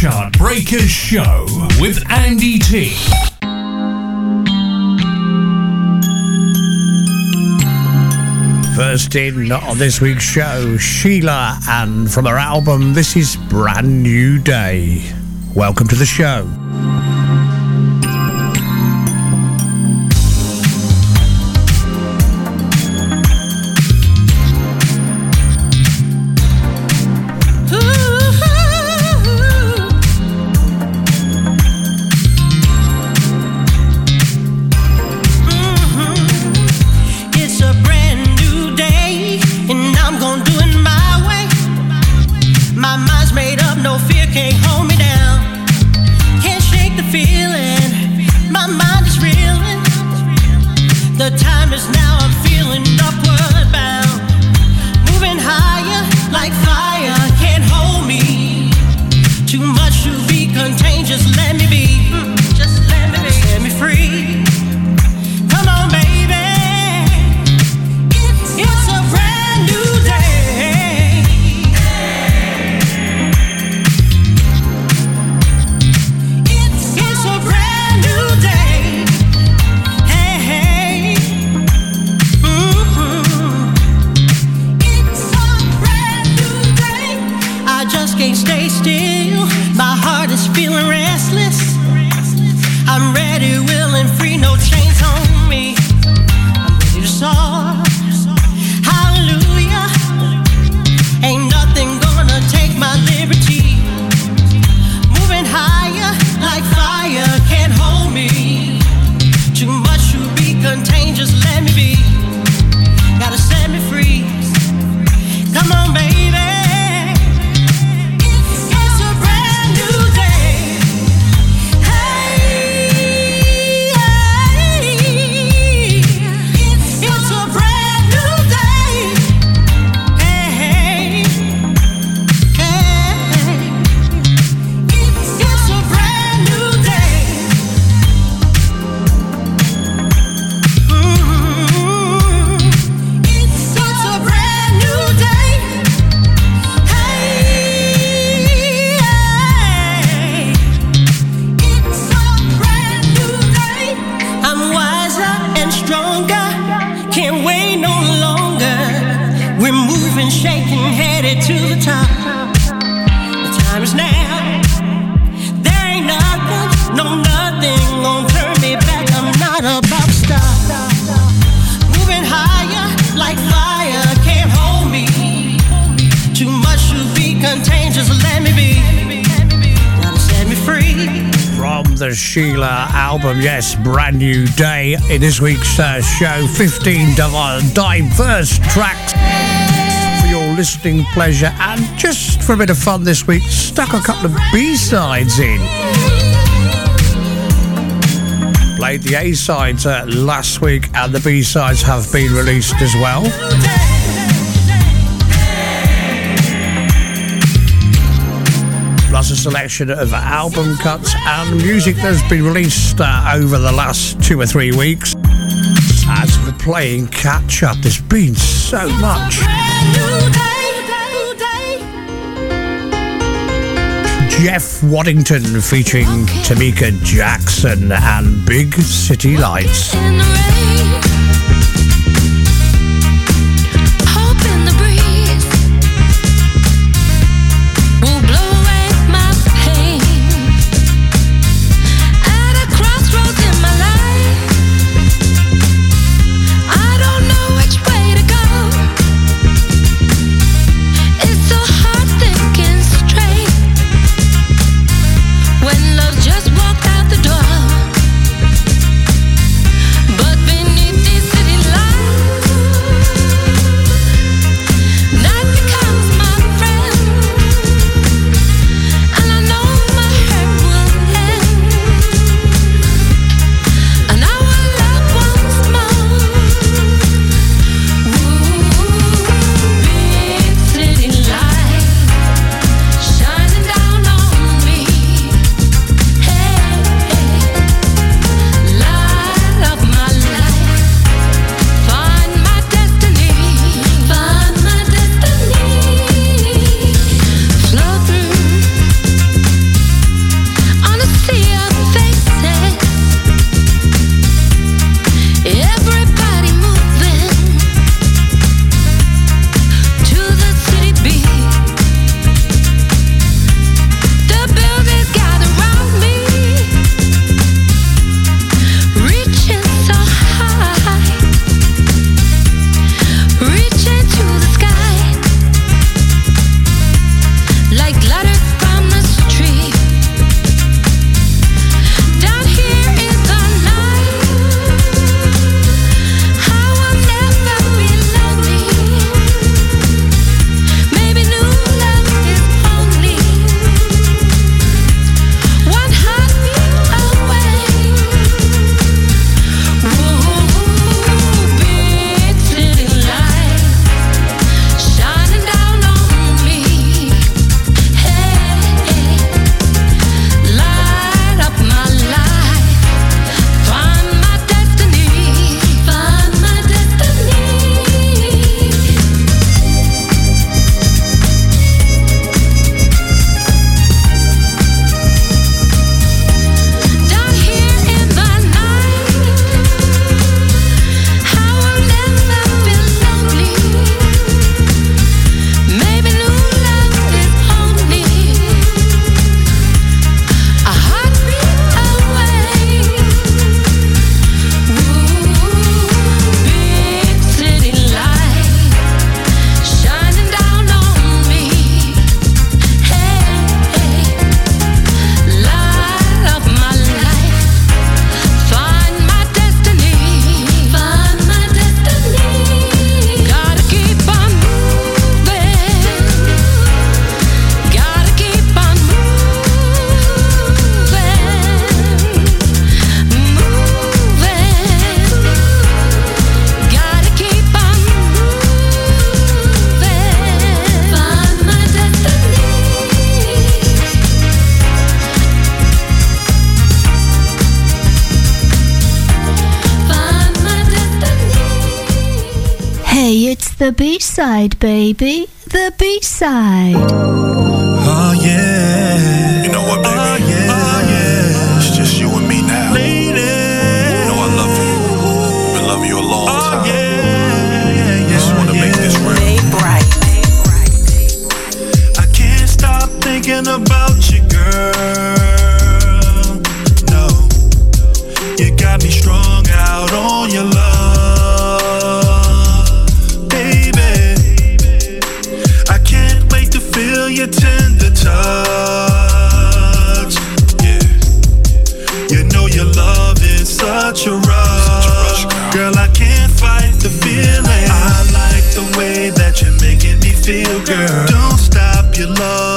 Chart Breakers Show with Andy T. First in on this week's show, Sheila, and from her album, this is Brand New Day. Welcome to the show. In this week's uh, show. 15 diverse tracks for your listening pleasure. And just for a bit of fun this week, stuck a couple of B-sides in. Played the A-sides uh, last week and the B-sides have been released as well. Plus a selection of album cuts and music that's been released uh, over the last two or three weeks. As we're playing catch up, there's been so much. Jeff Waddington featuring Tamika Jackson and Big City Lights. side, baby. The beach side. Oh, ah, yeah. your love.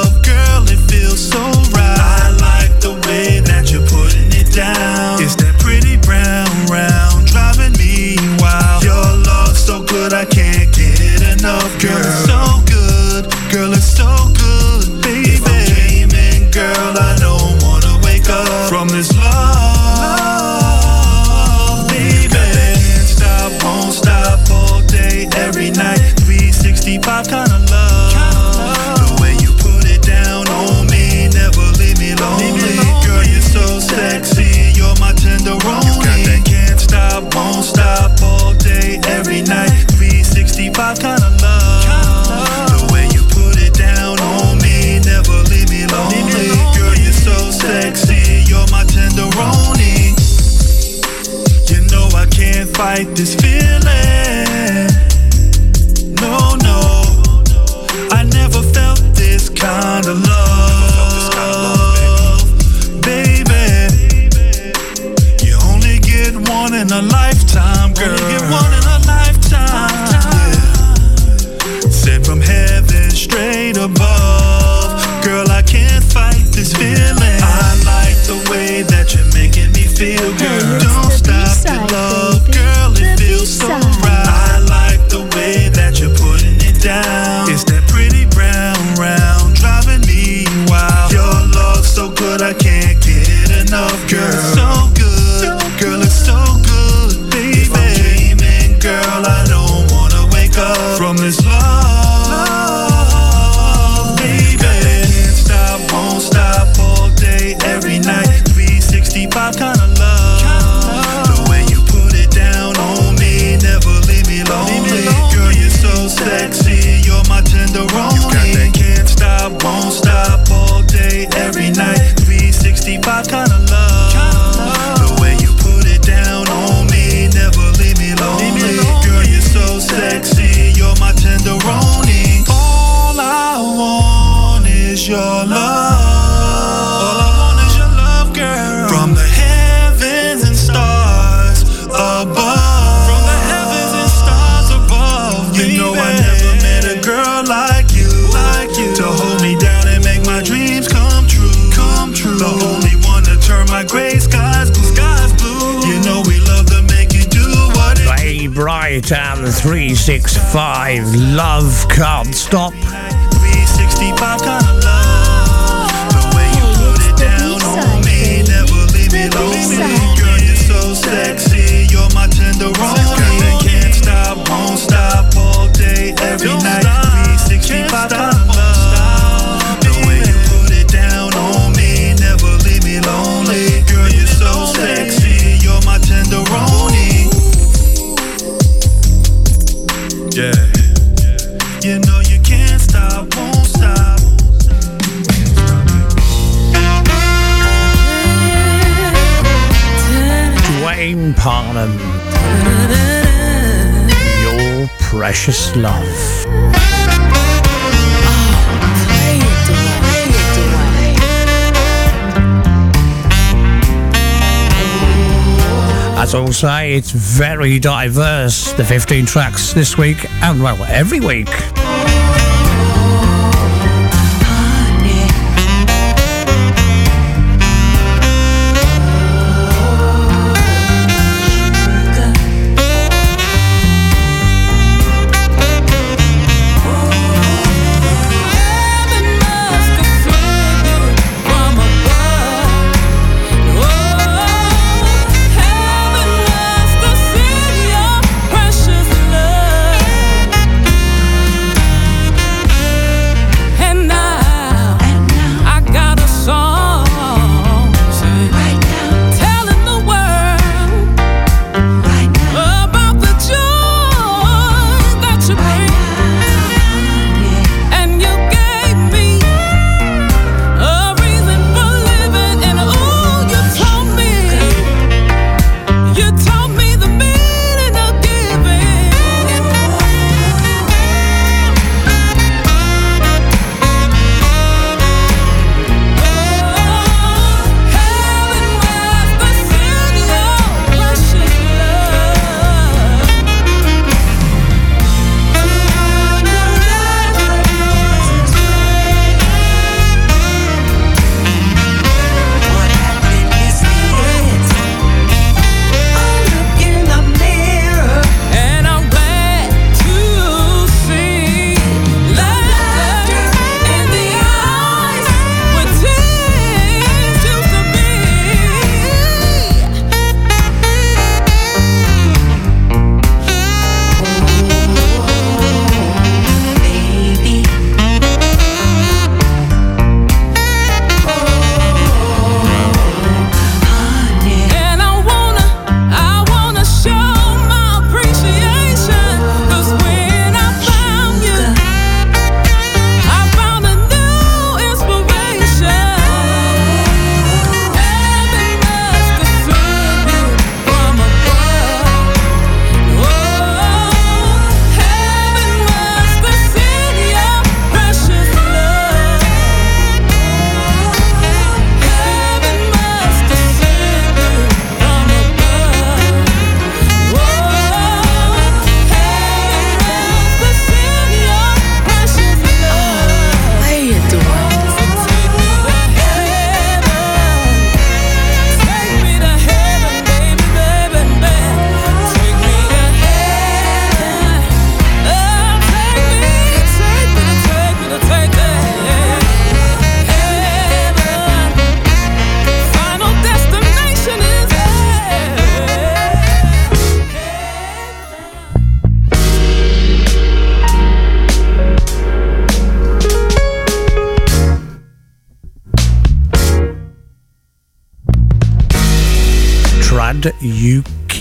Titan 365 Love Can't Stop. Precious Love. As I will say, it's very diverse, the 15 tracks this week and, well, every week.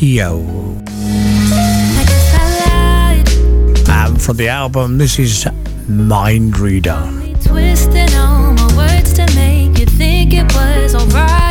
Tio. And from the album, this is Mind Reader. Twisting all my words to make you think it was alright.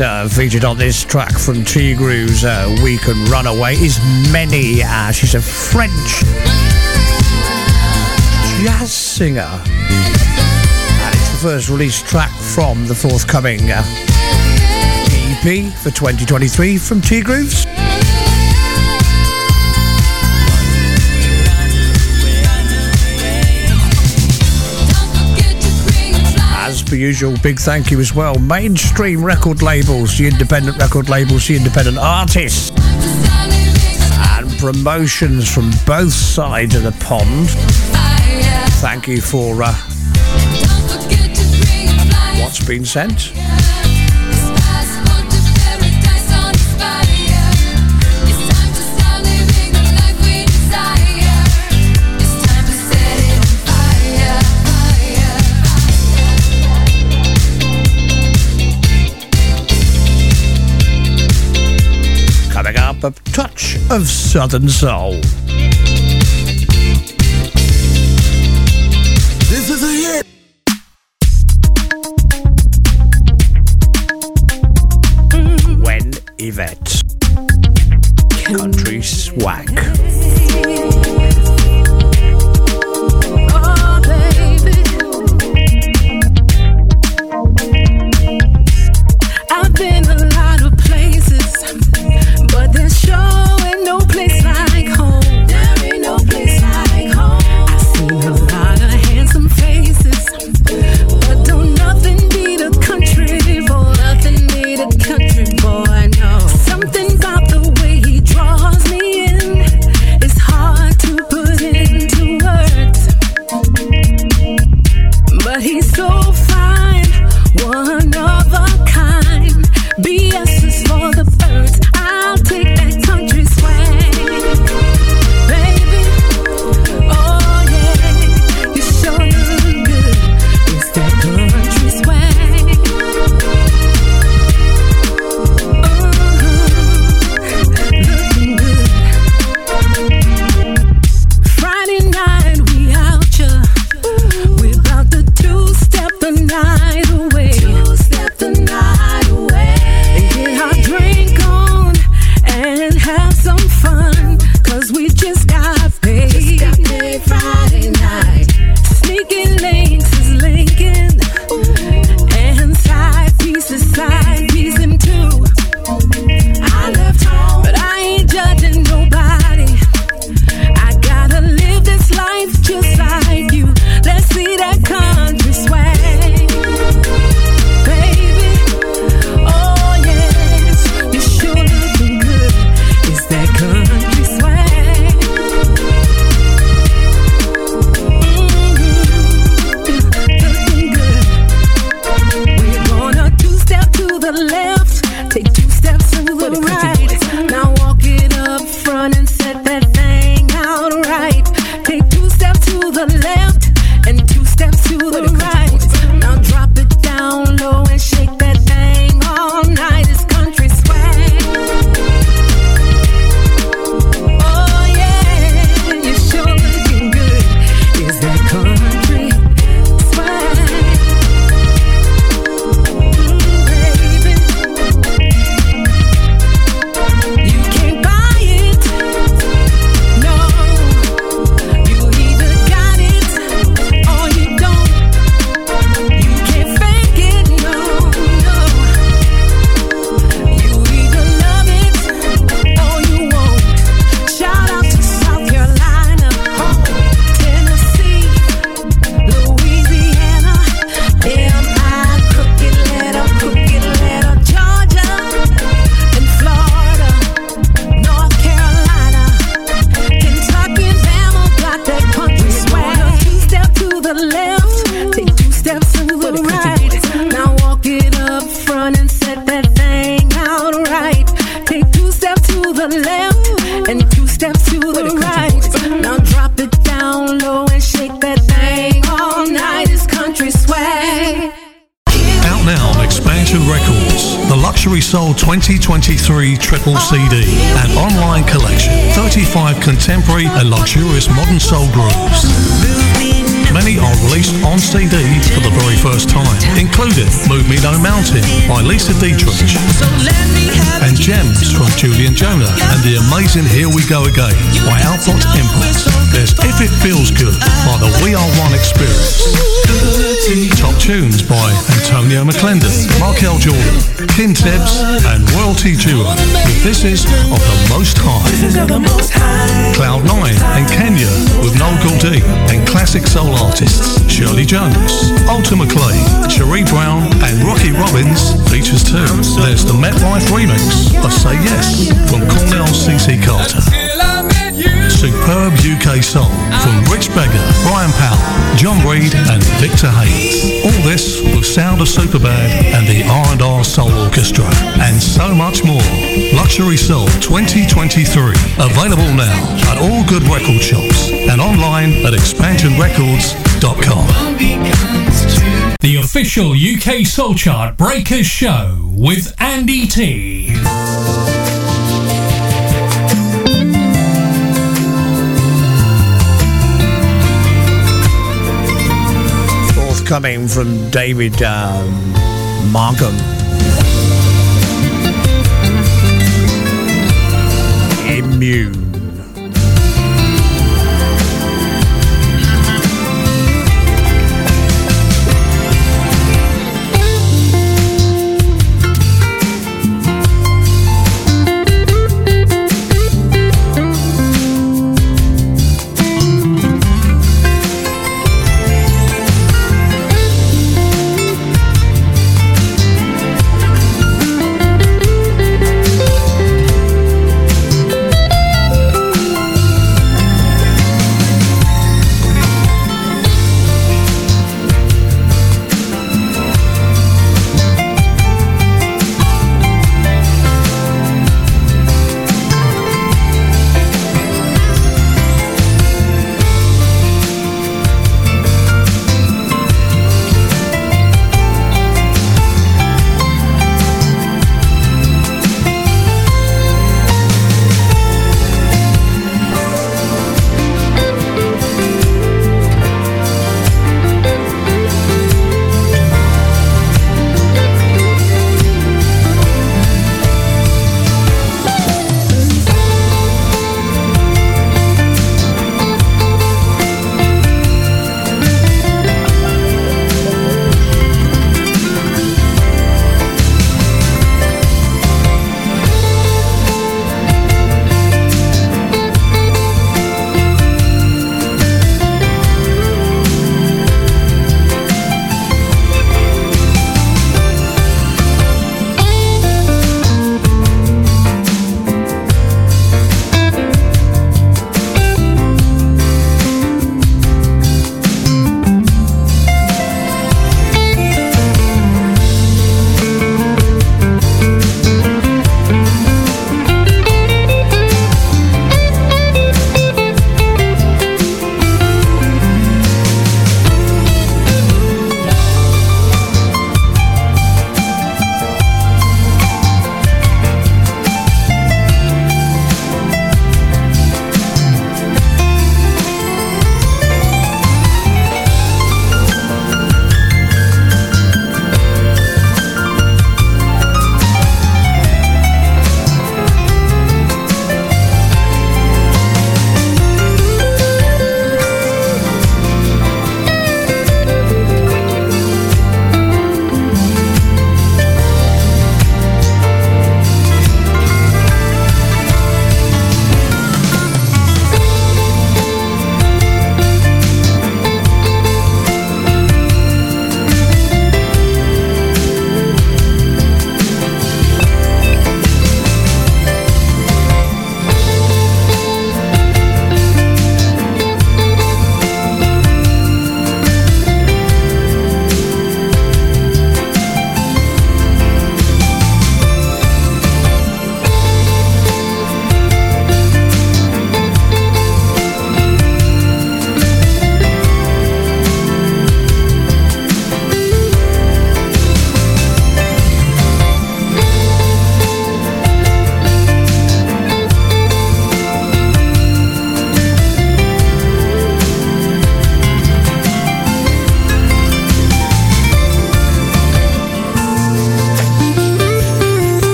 uh, featured on this track from T Groove's uh, We Can Run Away is Many. Uh, she's a French jazz singer. And it's the first released track from the forthcoming uh, EP for 2023 from T Groove's. per usual, big thank you as well. Mainstream record labels, the independent record labels, the independent artists. And promotions from both sides of the pond. Thank you for uh, what's been sent. a touch of Southern Soul. 23 triple CD and online collection. 35 contemporary and luxurious modern soul grooves. Many are released on CD for the very first time, including Move Me No Mountain by Lisa Dietrich and Gems from Julian Jonah and the amazing Here We Go Again by Output Impulse. There's If It Feels Good by the We Are One Experience. Top tunes by Antonio McClendon, Markel Jordan, Kim Tibbs and Royalty Duo with This Is of the Most High. Cloud9 and Kenya with Noel Goldie and classic soul artists Shirley Jones, Ultima Clay, Cherie Brown and Rockie Robbins features too. There's the MetLife remix of Say Yes from Cornell CC Carter. Superb UK soul from oh. Rich Beggar, Brian Powell, John Reed and Victor Hayes. All this with sound of Superbad and the R&R Soul Orchestra and so much more. Luxury Soul 2023 available now at all good record shops and online at expansionrecords.com. The official UK Soul Chart Breakers Show with Andy T. Forthcoming from David um, Markham. Immune.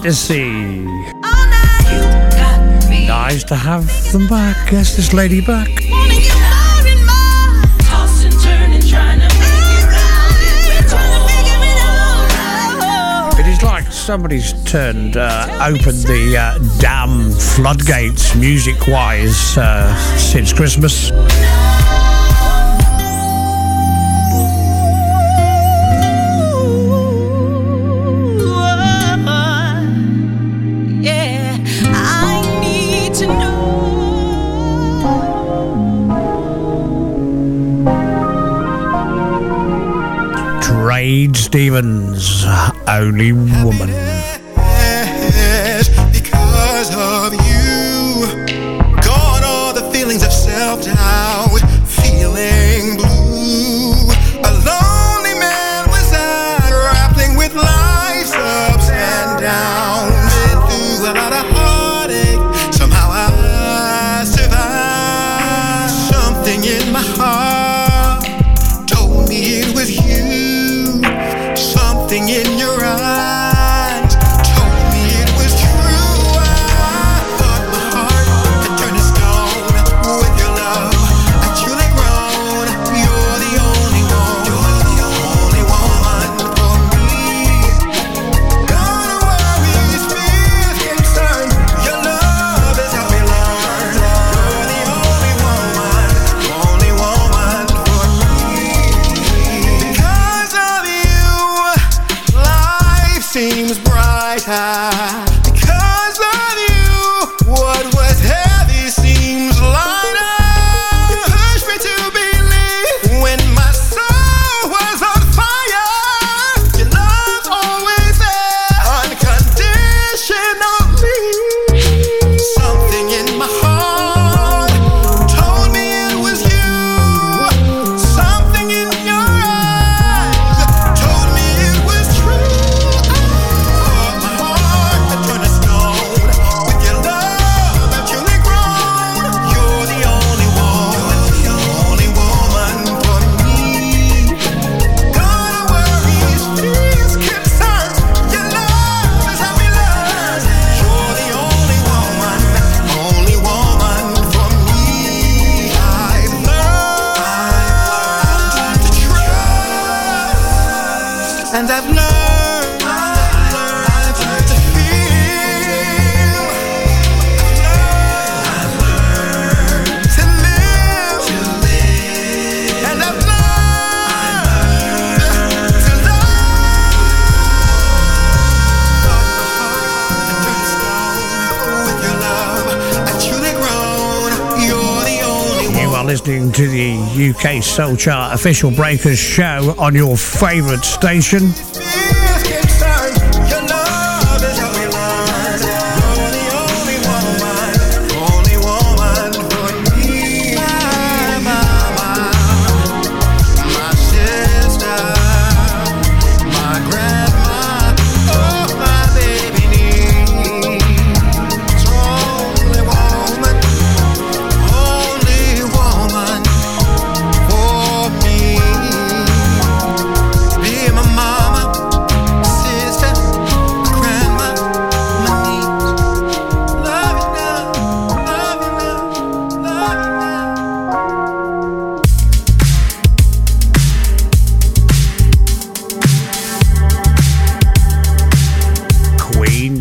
Fantasy. Nice to have them back. Yes, this lady back. It is like somebody's turned uh, open the uh, damn floodgates music wise uh, since Christmas. Stevens, Only Woman. Soul Chart official Breakers show on your favourite station.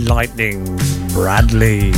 Lightning Bradley.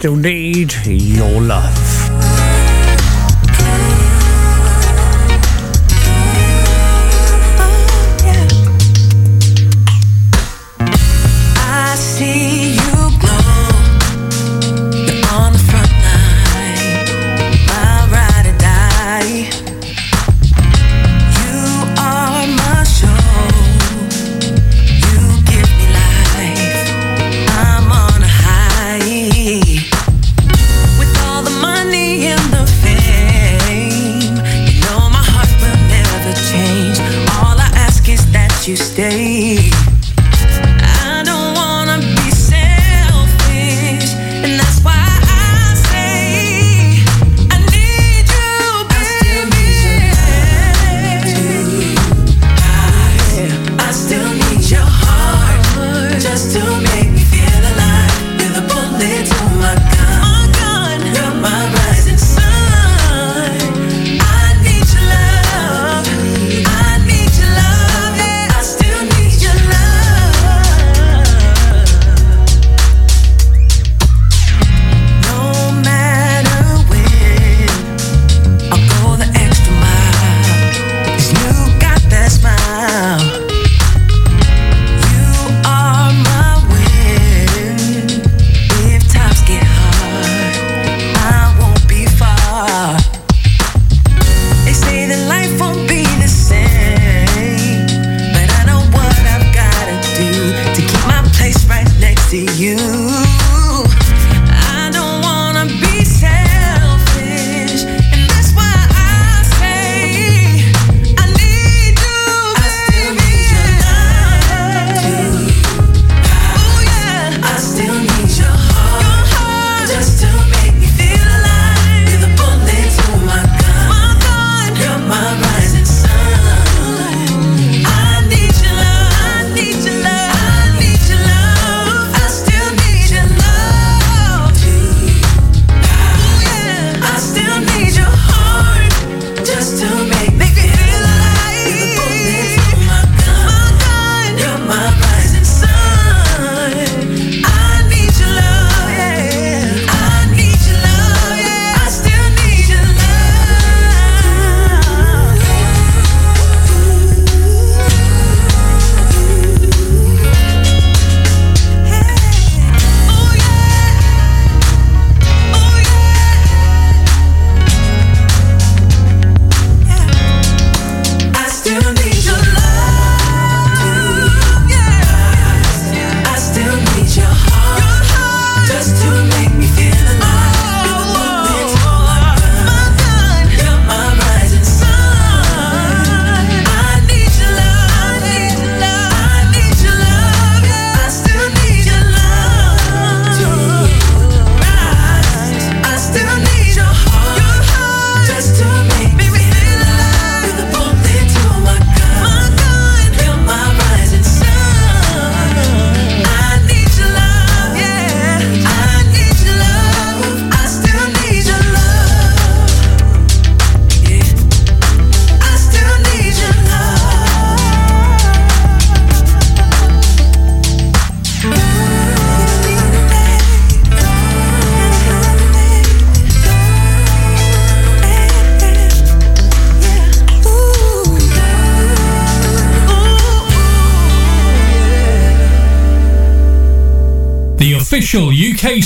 Still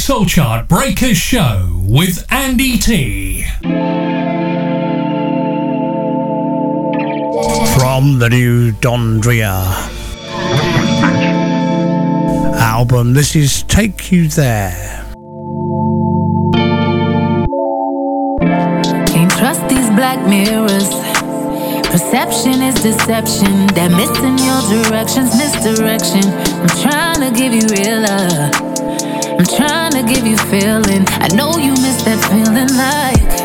Soul Chart Breakers show with Andy T. From the new Dondria album, this is Take You There. Can't trust these black mirrors. Perception is deception. They're missing your directions, misdirection. I'm trying to give you real love. I'm trying to give you feeling. I know you miss that feeling like.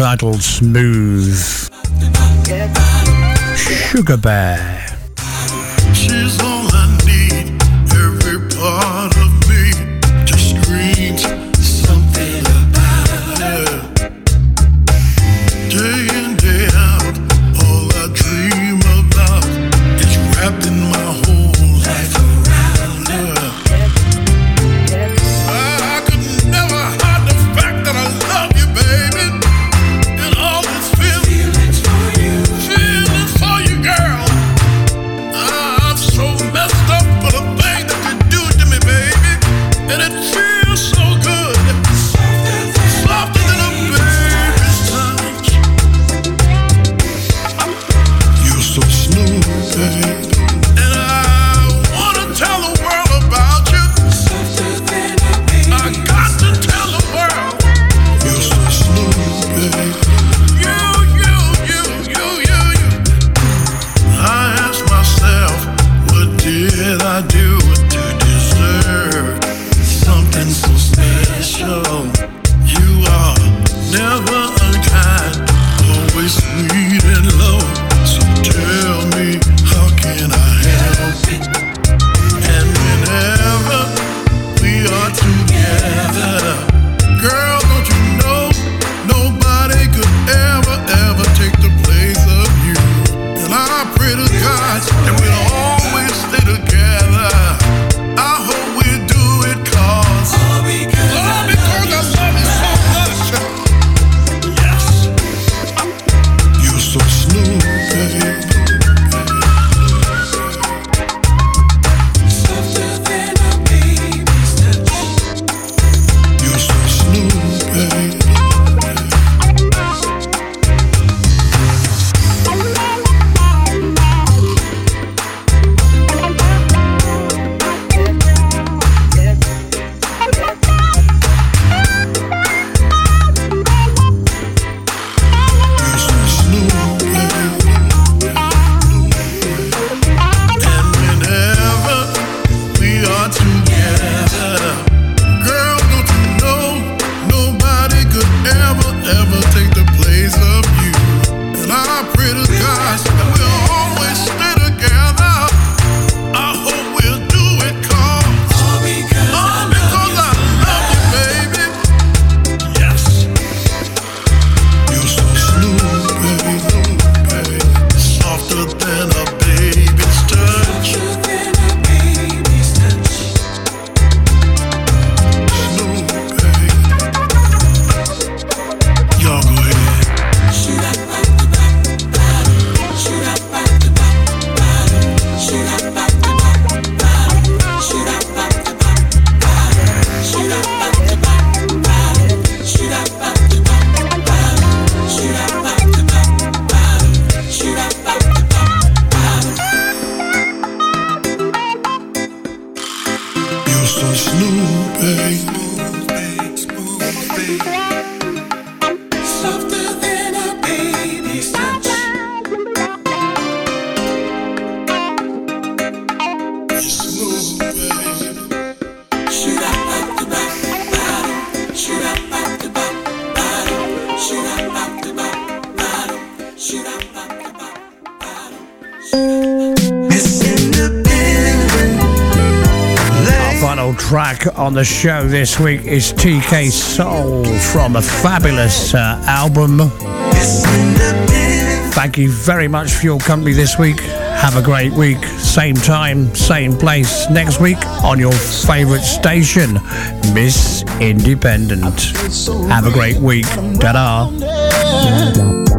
Titled Smooth. Sugar Bear. Track on the show this week is TK Soul from a fabulous uh, album. Thank you very much for your company this week. Have a great week. Same time, same place next week on your favourite station, Miss Independent. Have a great week. Ta da.